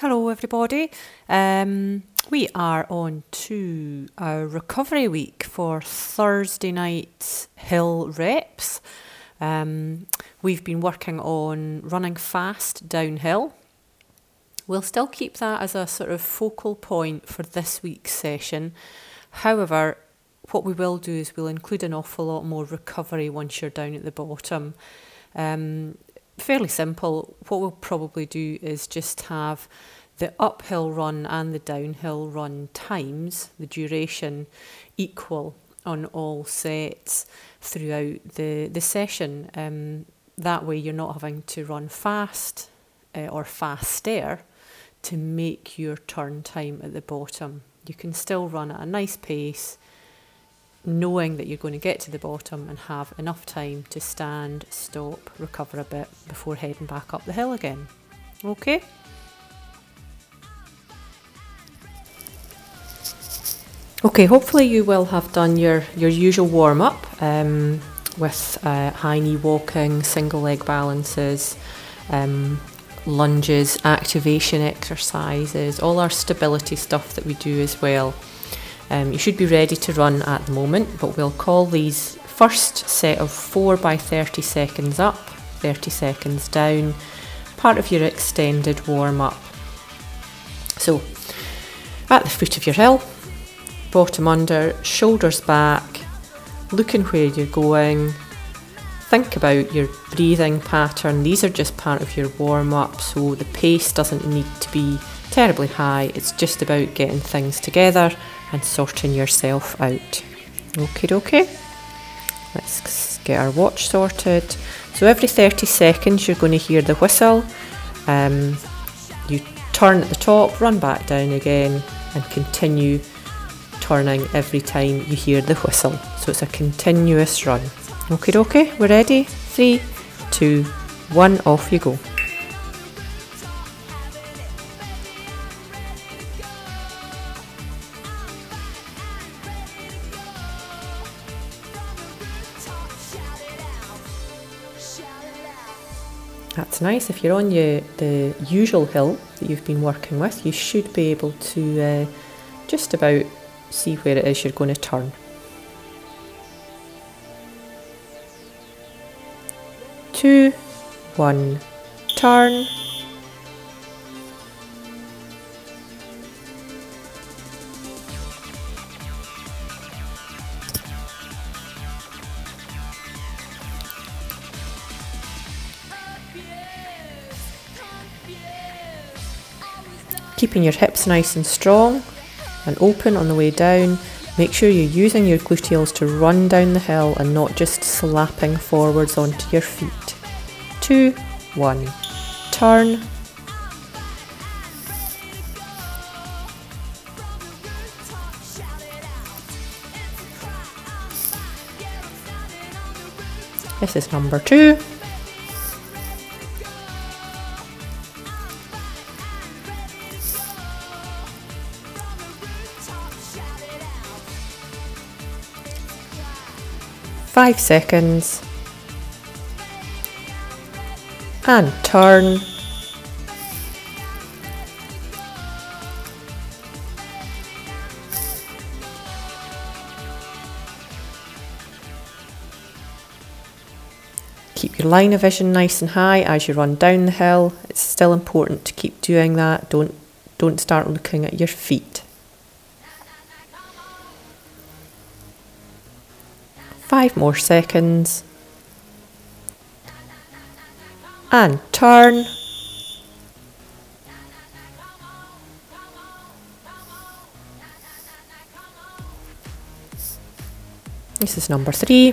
Hello, everybody. Um, we are on to our recovery week for Thursday night hill reps. Um, we've been working on running fast downhill. We'll still keep that as a sort of focal point for this week's session. However, what we will do is we'll include an awful lot more recovery once you're down at the bottom. Um, fairly simple. What we'll probably do is just have the uphill run and the downhill run times, the duration, equal on all sets throughout the, the session. Um, that way, you're not having to run fast uh, or faster to make your turn time at the bottom. You can still run at a nice pace, knowing that you're going to get to the bottom and have enough time to stand, stop, recover a bit before heading back up the hill again. Okay? Okay, hopefully you will have done your, your usual warm up um, with uh, high knee walking, single leg balances, um, lunges, activation exercises, all our stability stuff that we do as well. Um, you should be ready to run at the moment, but we'll call these first set of 4 by 30 seconds up, 30 seconds down, part of your extended warm up. So, at the foot of your hill, bottom under, shoulders back, looking where you're going. Think about your breathing pattern. These are just part of your warm up, so the pace doesn't need to be terribly high. It's just about getting things together and sorting yourself out. Okay, okay. Let's get our watch sorted. So every 30 seconds, you're going to hear the whistle. Um, you turn at the top, run back down again, and continue turning every time you hear the whistle. So it's a continuous run. Okay, okay, we're ready? Three, two, one, off you go. That's nice. If you're on your, the usual hill that you've been working with, you should be able to uh, just about see where it is you're going to turn. Two, one, turn. Keeping your hips nice and strong and open on the way down. Make sure you're using your gluteals to run down the hill and not just slapping forwards onto your feet. Two, one, turn. This is number two. Five seconds and turn. Keep your line of vision nice and high as you run down the hill. It's still important to keep doing that. Don't don't start looking at your feet. Five more seconds. And turn. This is number three.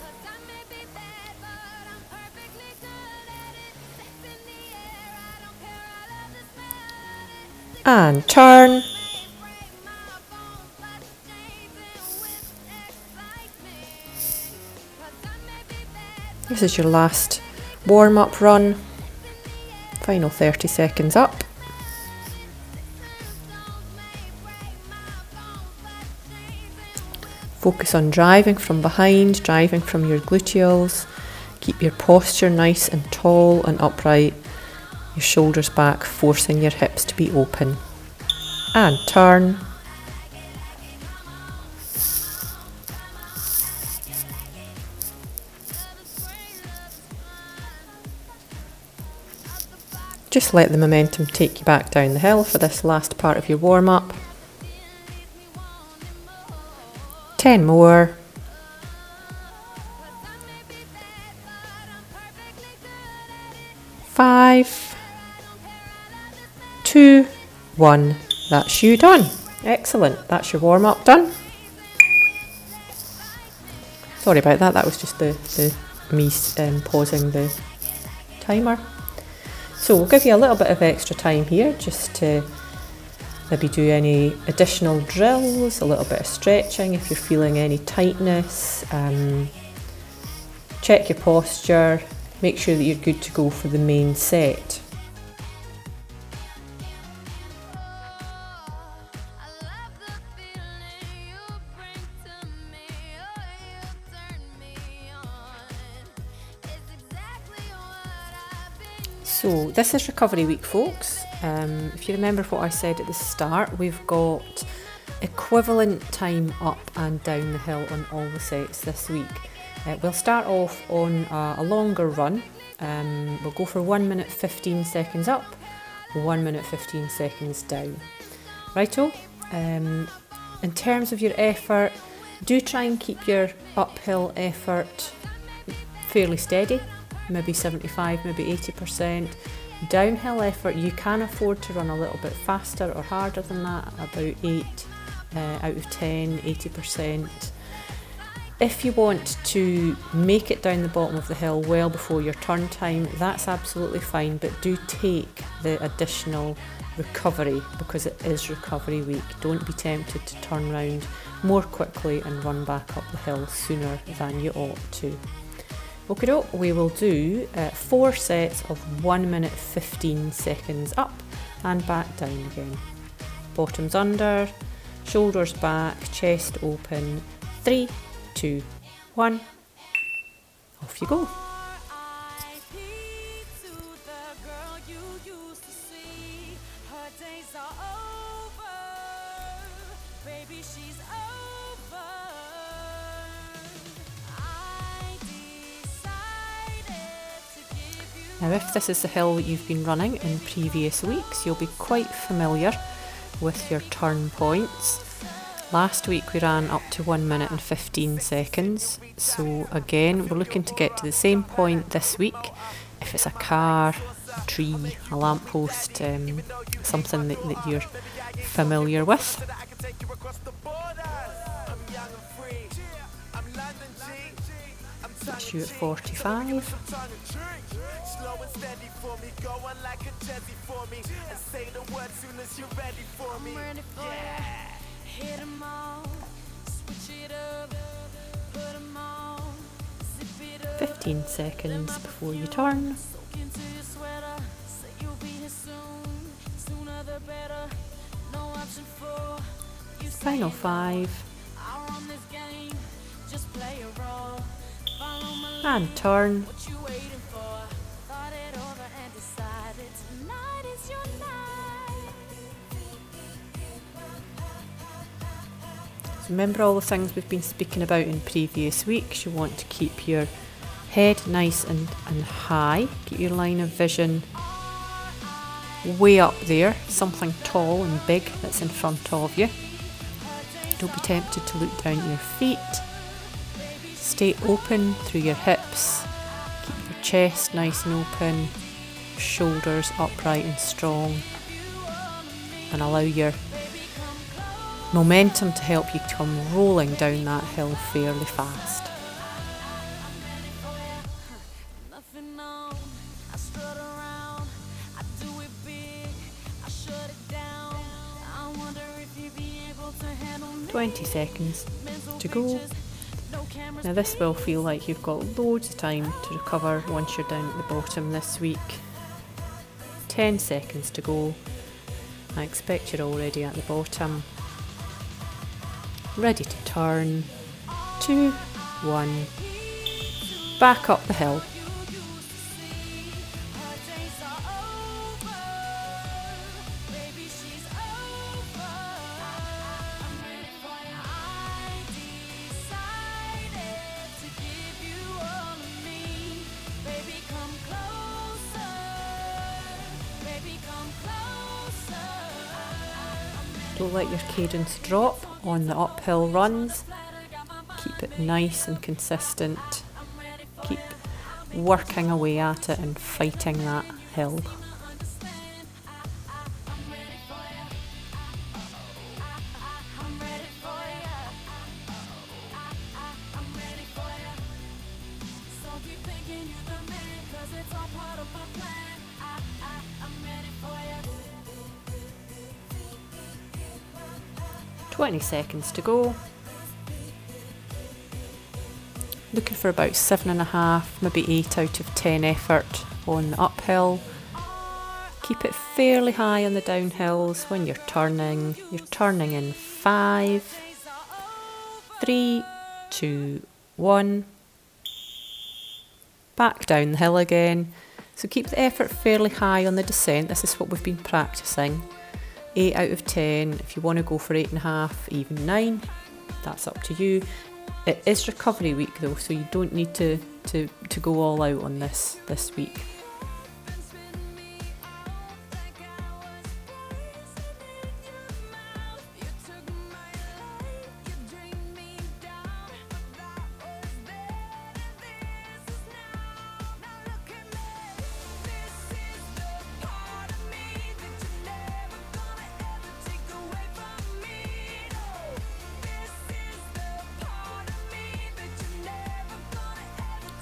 And turn. This is your last warm up run. Final 30 seconds up. Focus on driving from behind, driving from your gluteals. Keep your posture nice and tall and upright. Your shoulders back, forcing your hips to be open. And turn. Just let the momentum take you back down the hill for this last part of your warm up. 10 more. Five, two, one. That's you done. Excellent. That's your warm up done. Sorry about that. That was just the, the me um, pausing the timer. So we'll give you a little bit of extra time here just to maybe do any additional drills, a little bit of stretching if you're feeling any tightness. Um, check your posture, make sure that you're good to go for the main set. This is recovery week, folks. Um, if you remember what I said at the start, we've got equivalent time up and down the hill on all the sets this week. Uh, we'll start off on a, a longer run. Um, we'll go for 1 minute 15 seconds up, 1 minute 15 seconds down. Righto, um, in terms of your effort, do try and keep your uphill effort fairly steady maybe 75, maybe 80%. Downhill effort, you can afford to run a little bit faster or harder than that, about 8 uh, out of 10, 80%. If you want to make it down the bottom of the hill well before your turn time, that's absolutely fine, but do take the additional recovery because it is recovery week. Don't be tempted to turn round more quickly and run back up the hill sooner than you ought to. Okay, we will do uh, four sets of 1 minute 15 seconds up and back down again. Bottoms under, shoulders back, chest open. Three, two, one. Off you go. Now if this is the hill that you've been running in previous weeks, you'll be quite familiar with your turn points. Last week we ran up to 1 minute and 15 seconds, so again we're looking to get to the same point this week. If it's a car, a tree, a lamppost, um, something that, that you're familiar with. At 45 word soon as you're ready for me. I'm ready for yeah. Hit them all. Switch it up. Put them on. Zip it up. 15 seconds before you turn. Final five. And turn. Remember all the things we've been speaking about in previous weeks. You want to keep your head nice and, and high, get your line of vision way up there, something tall and big that's in front of you. Don't be tempted to look down at your feet. Stay open through your hips. Keep your chest nice and open, shoulders upright and strong, and allow your momentum to help you come rolling down that hill fairly fast. Twenty seconds to go. Now this will feel like you've got loads of time to recover once you're down at the bottom this week. 10 seconds to go. I expect you're already at the bottom. Ready to turn. Two, one. Back up the hill. Don't let your cadence drop on the uphill runs. Keep it nice and consistent. Keep working away at it and fighting that hill. Twenty seconds to go. Looking for about seven and a half, maybe eight out of ten effort on the uphill. Keep it fairly high on the downhills when you're turning. You're turning in five, three, two, one. Back down the hill again. So keep the effort fairly high on the descent. This is what we've been practicing. 8 out of 10. If you want to go for 8.5, even 9, that's up to you. It is recovery week though, so you don't need to, to, to go all out on this this week.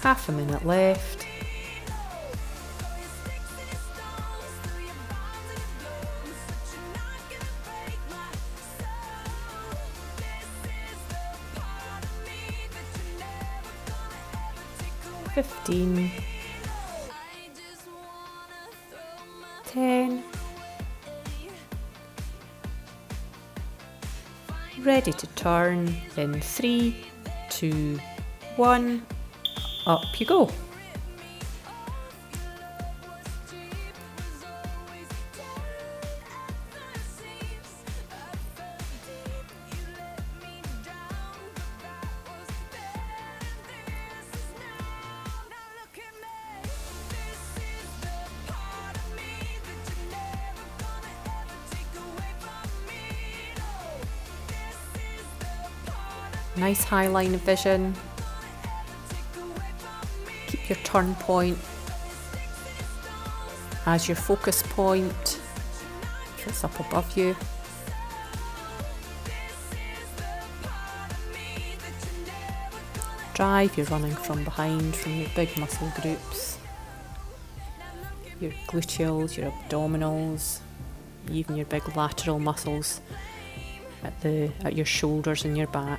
Half a minute left. Fifteen. Ten. Ready to turn in three, two, one up you go. Nice high line of vision turn point as your focus point it's up above you. Drive, you're running from behind from your big muscle groups, your gluteals, your abdominals, even your big lateral muscles at the at your shoulders and your back.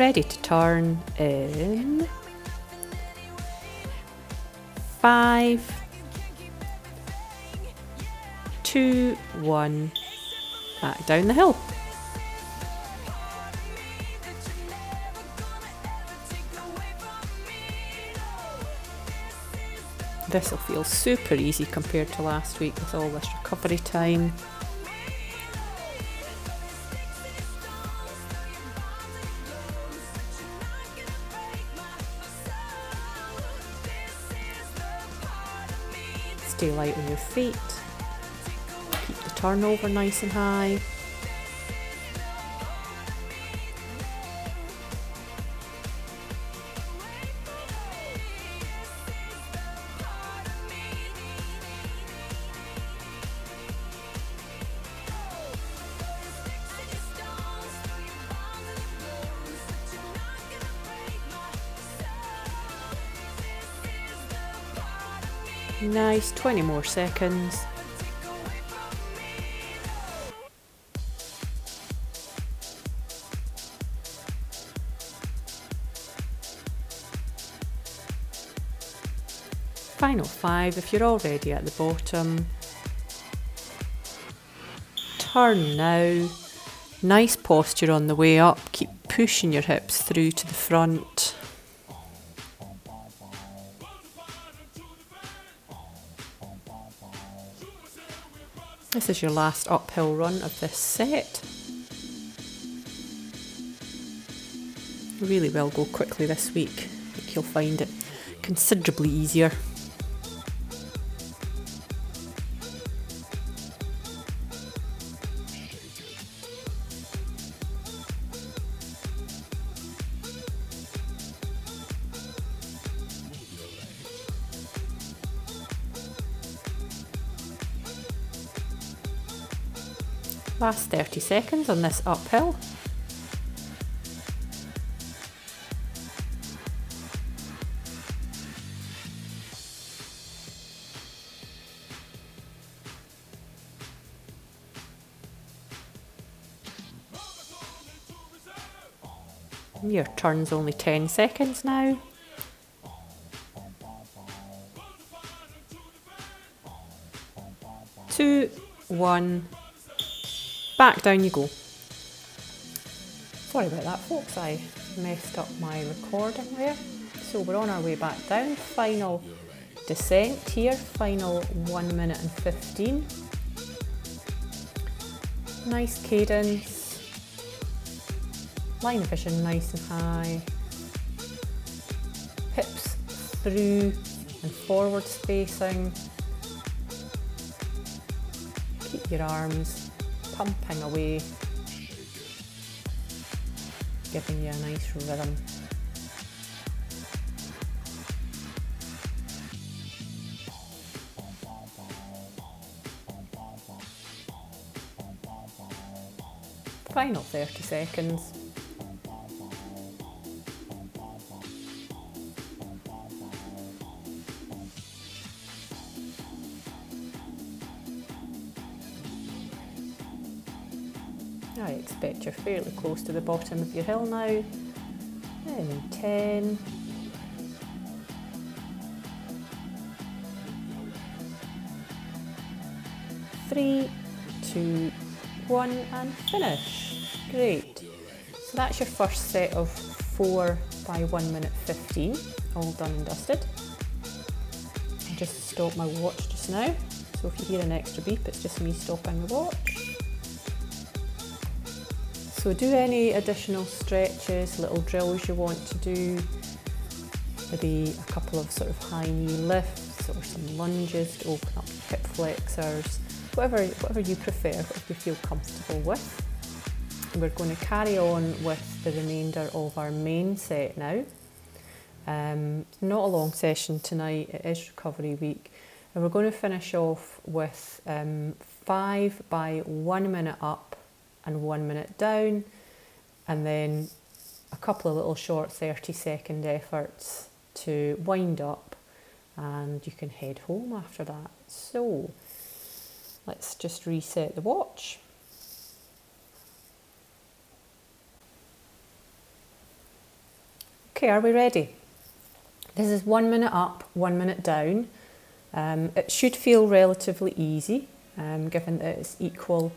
Ready to turn in five, two, one, back down the hill. This will feel super easy compared to last week with all this recovery time. Stay light on your feet. Keep the turnover nice and high. Nice, 20 more seconds. Final five, if you're already at the bottom. Turn now. Nice posture on the way up. Keep pushing your hips through to the front. This is your last uphill run of this set. Really will go quickly this week. I think you'll find it considerably easier. Last 30 seconds on this uphill. Your turn's only 10 seconds now. Two, one, back down you go. Sorry about that folks, I messed up my recording there. So we're on our way back down, final descent here, final 1 minute and 15. Nice cadence, line of vision nice and high, hips through and forward spacing. Keep your arms pumping away, giving you a nice rhythm. Final 30 seconds. Fairly close to the bottom of your hill now. And 10. Three, two, one, and finish. Great. So that's your first set of four by one minute 15, all done and dusted. I just stopped my watch just now, so if you hear an extra beep, it's just me stopping the watch. So do any additional stretches, little drills you want to do, maybe a couple of sort of high knee lifts or some lunges to open up hip flexors, whatever, whatever you prefer, whatever you feel comfortable with. We're going to carry on with the remainder of our main set now. Um, not a long session tonight, it is recovery week. And we're going to finish off with um, five by one minute up and one minute down, and then a couple of little short 30 second efforts to wind up, and you can head home after that. So let's just reset the watch. Okay, are we ready? This is one minute up, one minute down. Um, it should feel relatively easy, um, given that it's equal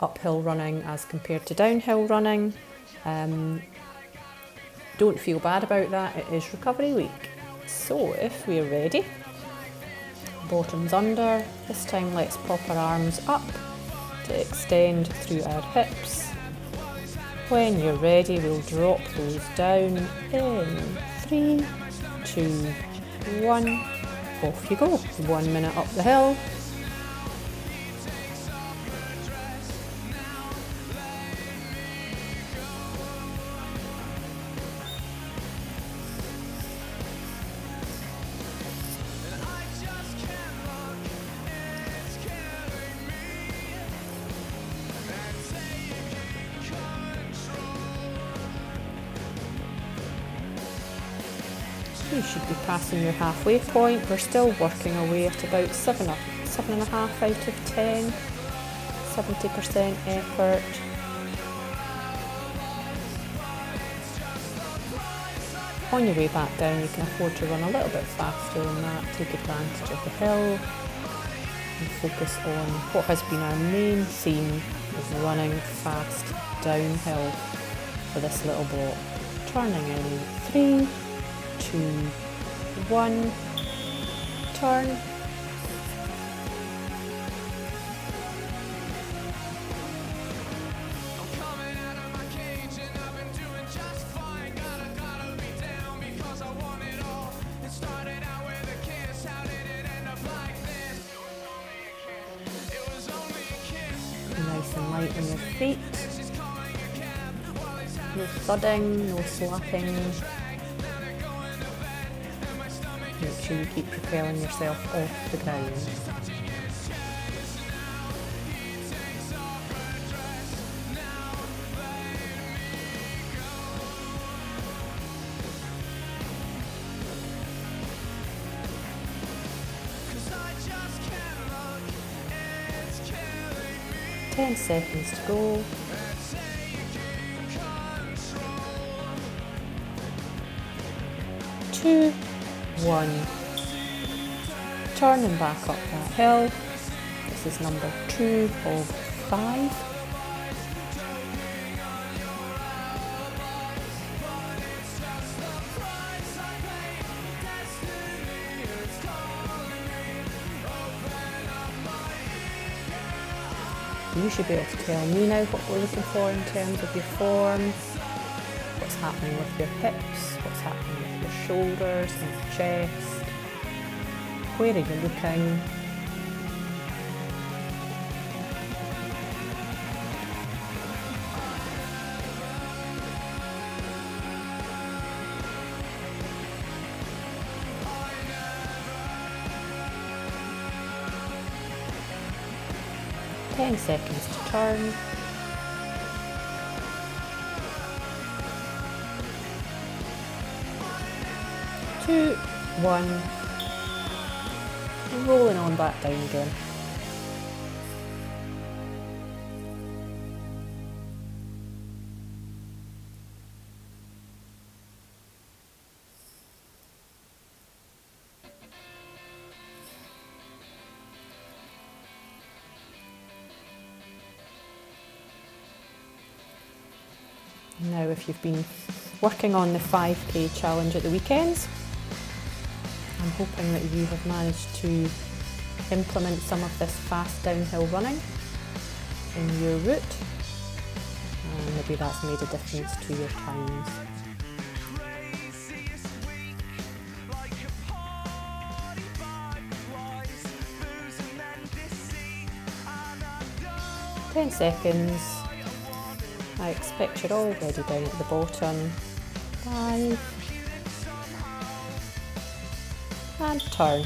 uphill running as compared to downhill running. Um, don't feel bad about that, it is recovery week. So if we're ready, bottoms under, this time let's pop our arms up to extend through our hips. When you're ready, we'll drop those down in three, two, one. Off you go. One minute up the hill, be your halfway point. We're still working away at about seven, seven and a half out of ten. 70% effort. On your way back down, you can afford to run a little bit faster than that, take advantage of the hill, and focus on what has been our main theme of running fast downhill for this little block. Turning in three, two, one, turn, and light on your feet. No thudding, no slapping. Keep propelling yourself off the ground. 10 seconds to go. Two, one. Turning back up that hill. This is number two of five. You should be able to tell me now what we're looking for in terms of your form, what's happening with your hips, what's happening with your shoulders and chest. 10 seconds to turn. Two, one, on back down again. Now, if you've been working on the 5k challenge at the weekends, I'm hoping that you have managed to implement some of this fast downhill running in your route, and maybe that's made a difference to your times. Ten seconds. I expect you're already down at the bottom. Five. And turn.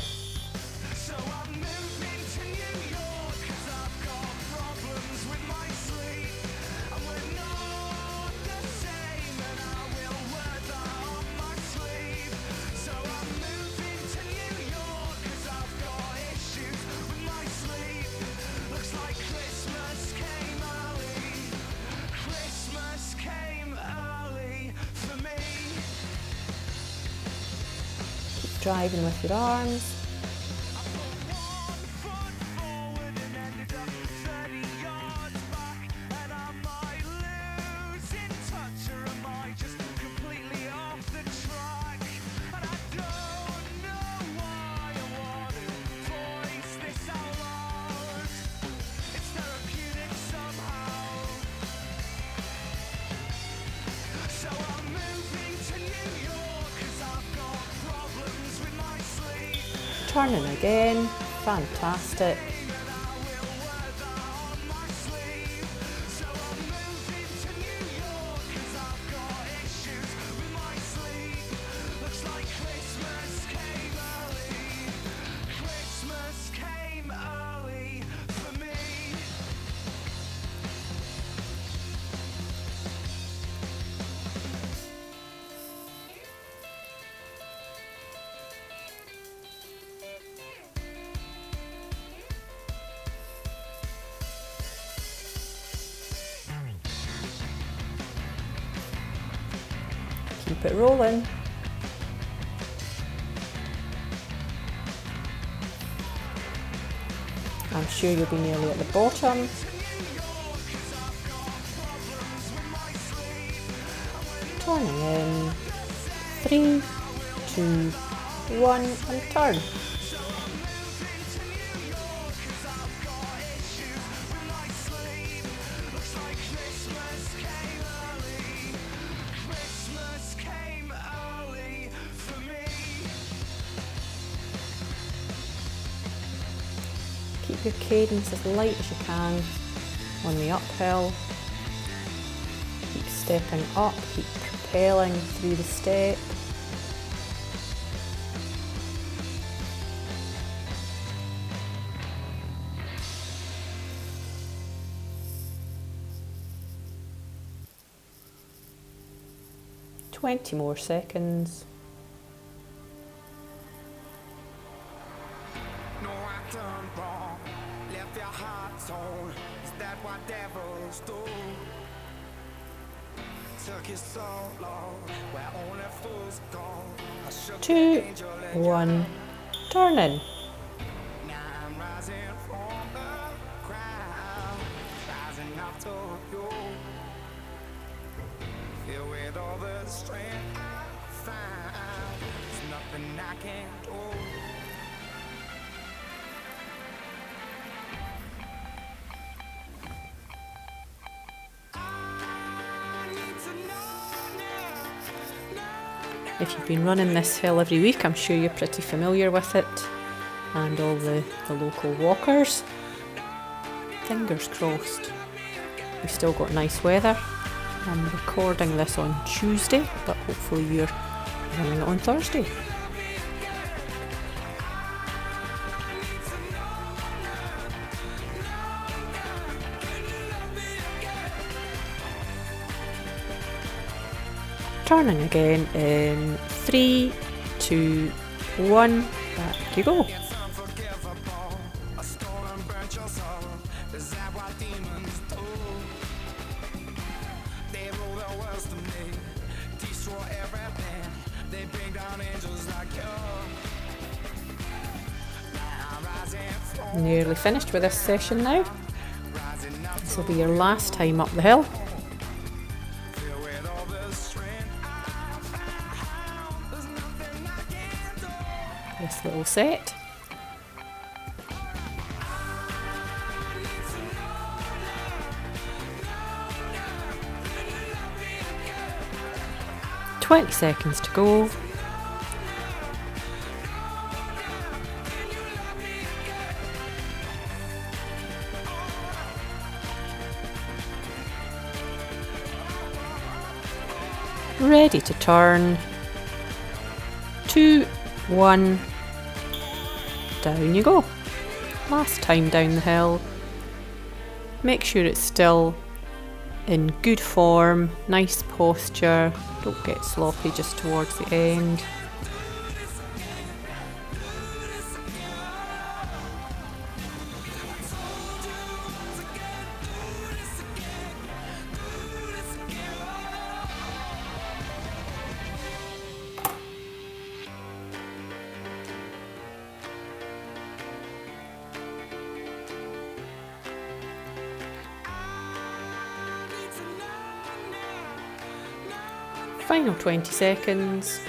Your arms. Turning again, fantastic. Keep it rolling. I'm sure you'll be nearly at the bottom. Turning in. Three, two, one, and turn. Cadence as light as you can on the uphill. Keep stepping up, keep propelling through the step. Twenty more seconds. Ground. Rising up to you. Filled with all the strength I found. There's nothing I can't do. If you've been running this hill every week, I'm sure you're pretty familiar with it and all the, the local walkers. Fingers crossed. We've still got nice weather. I'm recording this on Tuesday, but hopefully you're running it on Thursday. Turning again in three, two, one. Back you go. Nearly finished with this session now. This will be your last time up the hill. Set. Twenty seconds to go. Ready to turn. Two, one, down you go. Last time down the hill. Make sure it's still in good form, nice posture. Don't get sloppy just towards the end. 20 seconds.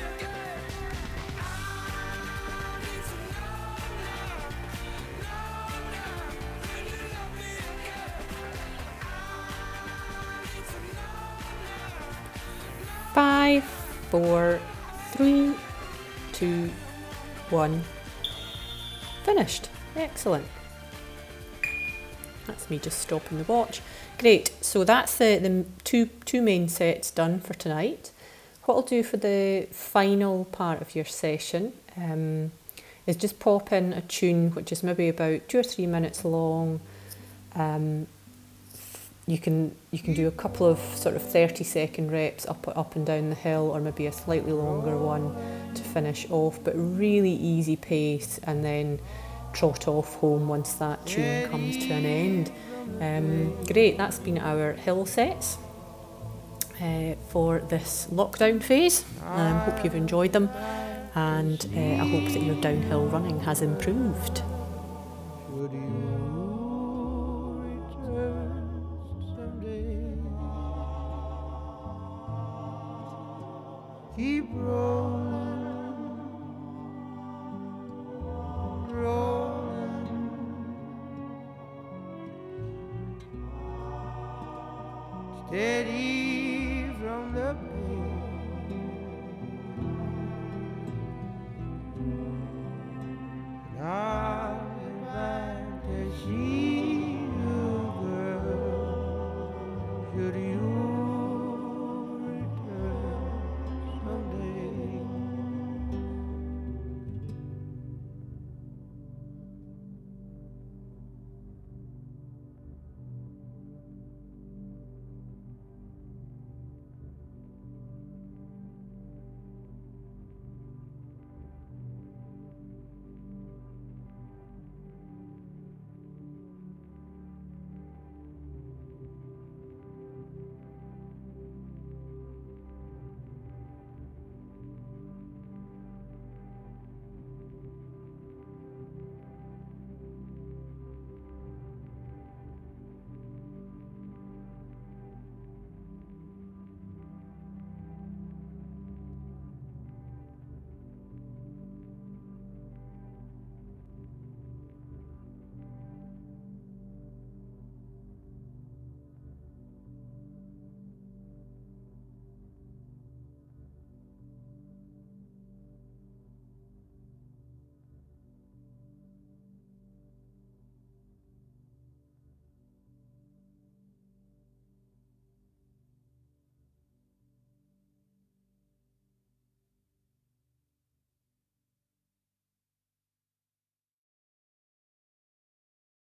Five, four, three, two, one. Finished. Excellent. That's me just stopping the watch. Great. So that's uh, the, the two two main sets done for tonight. What I'll do for the final part of your session um, is just pop in a tune which is maybe about two or three minutes long. Um, you can you can do a couple of sort of 30 second reps up up and down the hill or maybe a slightly longer one to finish off but really easy pace and then trot off home once that tune comes to an end um, great that's been our hill sets uh, for this lockdown phase. Um, hope you've enjoyed them, and uh, I hope that your downhill running has improved.